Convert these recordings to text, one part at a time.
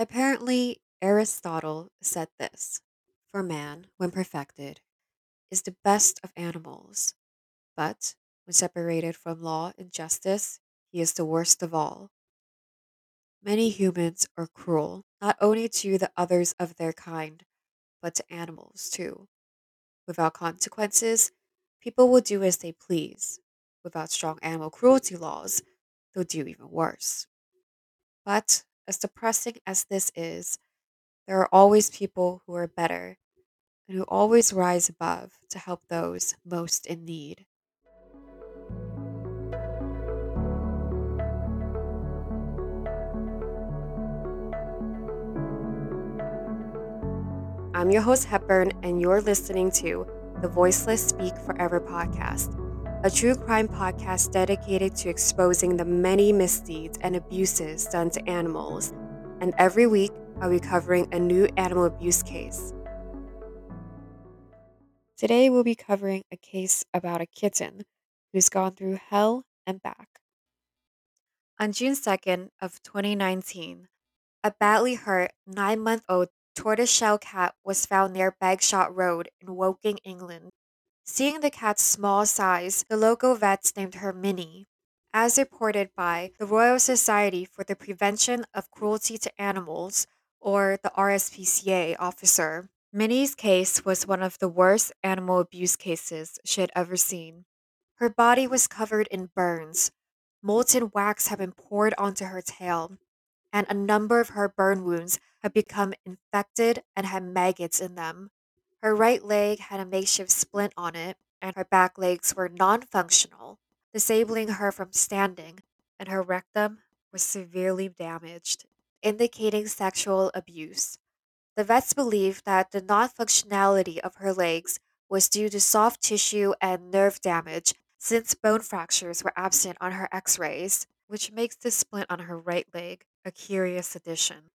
Apparently, Aristotle said this For man, when perfected, is the best of animals, but when separated from law and justice, he is the worst of all. Many humans are cruel, not only to the others of their kind, but to animals too. Without consequences, people will do as they please. Without strong animal cruelty laws, they'll do even worse. But as depressing as this is, there are always people who are better and who always rise above to help those most in need. I'm your host, Hepburn, and you're listening to the Voiceless Speak Forever podcast, a true crime podcast dedicated to exposing the many misdeeds and abuses done to animals. And every week, I'll be covering a new animal abuse case. Today, we'll be covering a case about a kitten who's gone through hell and back. On June 2nd of 2019, a badly hurt nine-month-old tortoiseshell cat was found near Bagshot Road in Woking, England. Seeing the cat's small size, the local vets named her Minnie. As reported by the Royal Society for the Prevention of Cruelty to Animals, or the RSPCA officer, Minnie's case was one of the worst animal abuse cases she had ever seen. Her body was covered in burns. Molten wax had been poured onto her tail, and a number of her burn wounds had become infected and had maggots in them. Her right leg had a makeshift splint on it, and her back legs were non functional, disabling her from standing, and her rectum was severely damaged, indicating sexual abuse. The vets believed that the non functionality of her legs was due to soft tissue and nerve damage, since bone fractures were absent on her x rays, which makes the splint on her right leg a curious addition.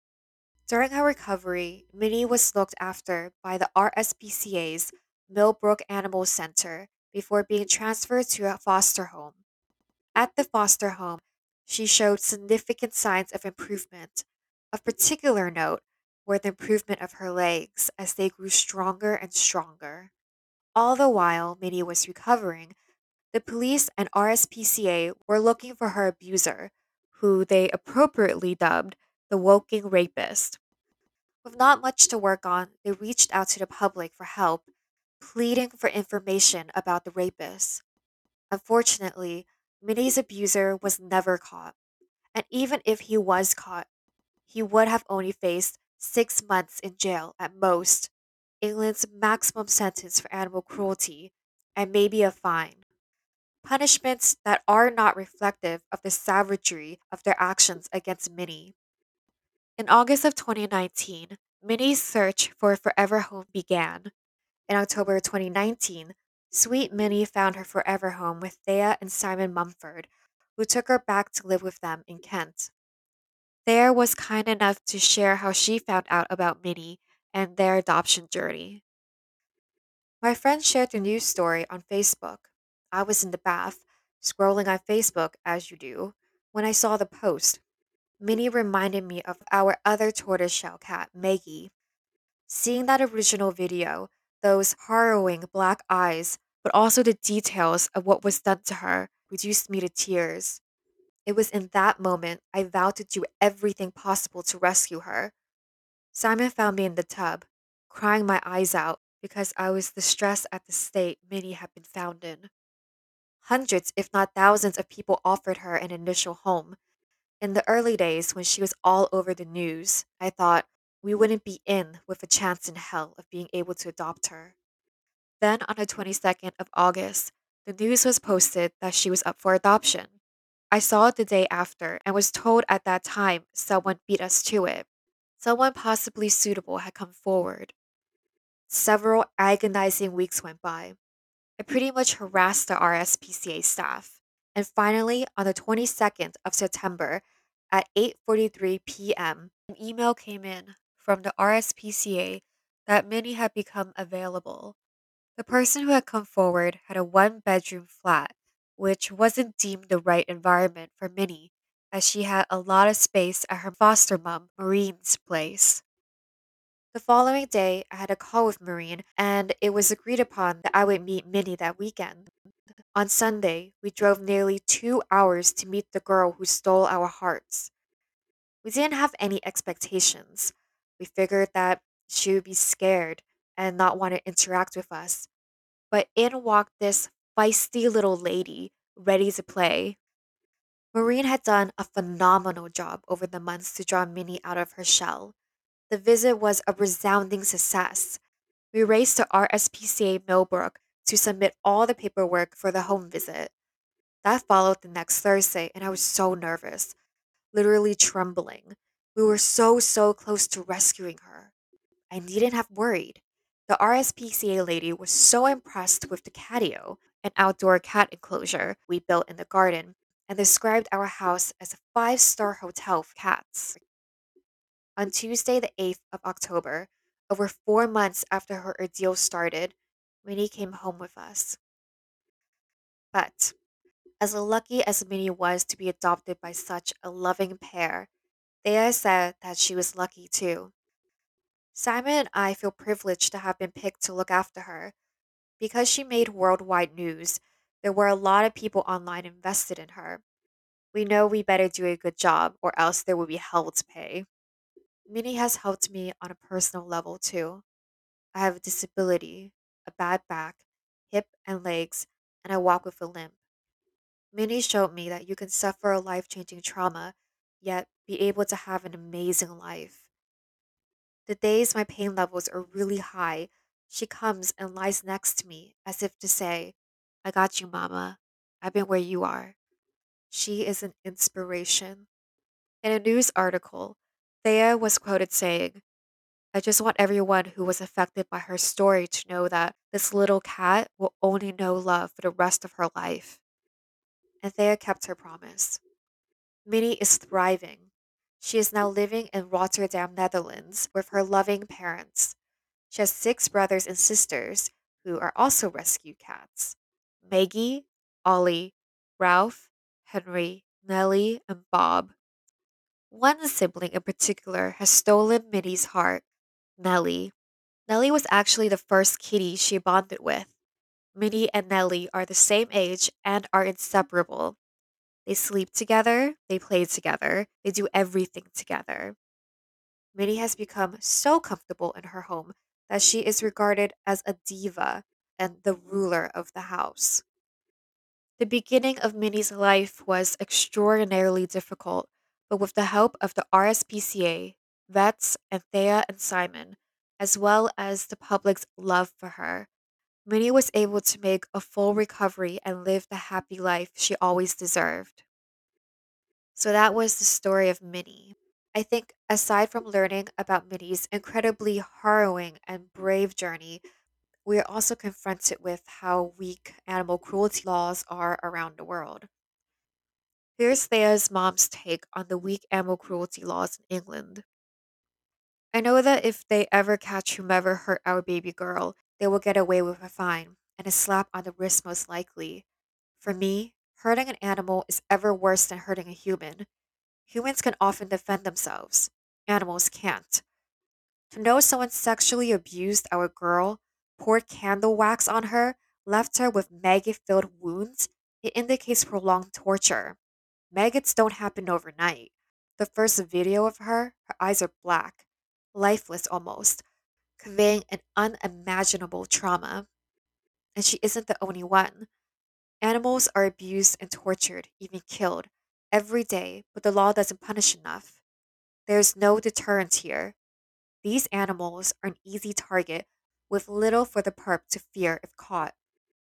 During her recovery, Minnie was looked after by the RSPCA's Millbrook Animal Center before being transferred to a foster home. At the foster home, she showed significant signs of improvement. Of particular note were the improvement of her legs as they grew stronger and stronger. All the while Minnie was recovering, the police and RSPCA were looking for her abuser, who they appropriately dubbed the Woking Rapist. With not much to work on, they reached out to the public for help, pleading for information about the rapist. Unfortunately, Minnie's abuser was never caught, and even if he was caught, he would have only faced six months in jail at most, England's maximum sentence for animal cruelty, and maybe a fine. Punishments that are not reflective of the savagery of their actions against Minnie. In August of 2019, Minnie's search for a forever home began. In October 2019, Sweet Minnie found her forever home with Thea and Simon Mumford, who took her back to live with them in Kent. Thea was kind enough to share how she found out about Minnie and their adoption journey. My friend shared the news story on Facebook. I was in the bath, scrolling on Facebook as you do, when I saw the post. Minnie reminded me of our other tortoiseshell cat, Maggie. Seeing that original video, those harrowing black eyes, but also the details of what was done to her, reduced me to tears. It was in that moment I vowed to do everything possible to rescue her. Simon found me in the tub, crying my eyes out because I was distressed at the state Minnie had been found in. Hundreds, if not thousands, of people offered her an initial home. In the early days, when she was all over the news, I thought we wouldn't be in with a chance in hell of being able to adopt her. Then, on the 22nd of August, the news was posted that she was up for adoption. I saw it the day after and was told at that time someone beat us to it. Someone possibly suitable had come forward. Several agonizing weeks went by. I pretty much harassed the RSPCA staff. And finally, on the 22nd of September at 8:43 p.m., an email came in from the RSPCA that Minnie had become available. The person who had come forward had a one-bedroom flat, which wasn't deemed the right environment for Minnie, as she had a lot of space at her foster mom, Marine's place. The following day, I had a call with Marine, and it was agreed upon that I would meet Minnie that weekend. On Sunday, we drove nearly two hours to meet the girl who stole our hearts. We didn't have any expectations. We figured that she would be scared and not want to interact with us. But in walked this feisty little lady, ready to play. Maureen had done a phenomenal job over the months to draw Minnie out of her shell. The visit was a resounding success. We raced to RSPCA Millbrook to submit all the paperwork for the home visit. That followed the next Thursday, and I was so nervous, literally trembling. We were so, so close to rescuing her. I needn't have worried. The RSPCA lady was so impressed with the catio, an outdoor cat enclosure we built in the garden, and described our house as a five star hotel for cats. On Tuesday, the 8th of October, over four months after her ordeal started, Minnie came home with us. But, as lucky as Minnie was to be adopted by such a loving pair, Thea said that she was lucky too. Simon and I feel privileged to have been picked to look after her. Because she made worldwide news, there were a lot of people online invested in her. We know we better do a good job, or else there will be hell to pay. Minnie has helped me on a personal level too. I have a disability, a bad back, hip and legs, and I walk with a limp. Minnie showed me that you can suffer a life changing trauma, yet be able to have an amazing life. The days my pain levels are really high, she comes and lies next to me as if to say, I got you, Mama. I've been where you are. She is an inspiration. In a news article, Thea was quoted saying, I just want everyone who was affected by her story to know that this little cat will only know love for the rest of her life. And Thea kept her promise. Minnie is thriving. She is now living in Rotterdam, Netherlands, with her loving parents. She has six brothers and sisters who are also rescue cats Maggie, Ollie, Ralph, Henry, Nellie, and Bob. One sibling in particular has stolen Minnie's heart Nellie. Nellie was actually the first kitty she bonded with. Minnie and Nellie are the same age and are inseparable. They sleep together, they play together, they do everything together. Minnie has become so comfortable in her home that she is regarded as a diva and the ruler of the house. The beginning of Minnie's life was extraordinarily difficult, but with the help of the RSPCA, vets, and Thea and Simon, as well as the public's love for her, Minnie was able to make a full recovery and live the happy life she always deserved. So that was the story of Minnie. I think, aside from learning about Minnie's incredibly harrowing and brave journey, we are also confronted with how weak animal cruelty laws are around the world. Here's Thea's mom's take on the weak animal cruelty laws in England. I know that if they ever catch whomever hurt our baby girl, they will get away with a fine and a slap on the wrist most likely. For me, hurting an animal is ever worse than hurting a human. Humans can often defend themselves. Animals can't. To know someone sexually abused our girl, poured candle wax on her, left her with maggot filled wounds, it indicates prolonged torture. Maggots don't happen overnight. The first video of her, her eyes are black, lifeless almost, conveying an unimaginable trauma. And she isn't the only one. Animals are abused and tortured, even killed, every day, but the law doesn't punish enough. There's no deterrence here. These animals are an easy target with little for the perp to fear if caught.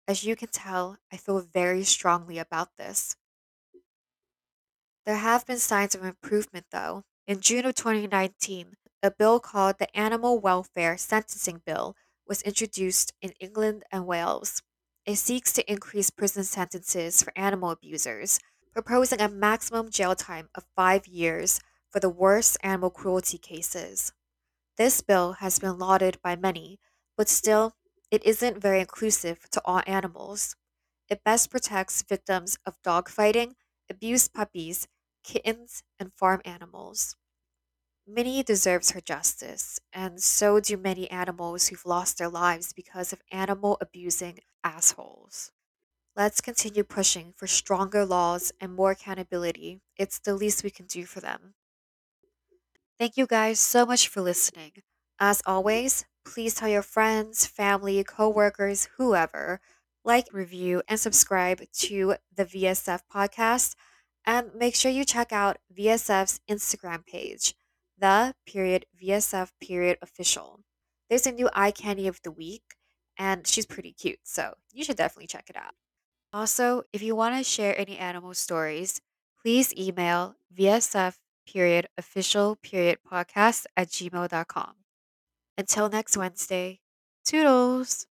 As you can tell, I feel very strongly about this. There have been signs of improvement, though. In June of 2019, a bill called the Animal Welfare Sentencing Bill was introduced in England and Wales. It seeks to increase prison sentences for animal abusers, proposing a maximum jail time of five years for the worst animal cruelty cases. This bill has been lauded by many, but still, it isn't very inclusive to all animals. It best protects victims of dogfighting, abused puppies, kittens, and farm animals. Minnie deserves her justice, and so do many animals who've lost their lives because of animal abusing assholes. Let's continue pushing for stronger laws and more accountability. It's the least we can do for them. Thank you guys so much for listening. As always, please tell your friends, family, coworkers, whoever, like, review, and subscribe to the VSF podcast. And make sure you check out VSF's Instagram page, the period VSF period official. There's a new eye candy of the week, and she's pretty cute, so you should definitely check it out. Also, if you want to share any animal stories, please email VSF period official period podcast at gmail.com. Until next Wednesday, toodles!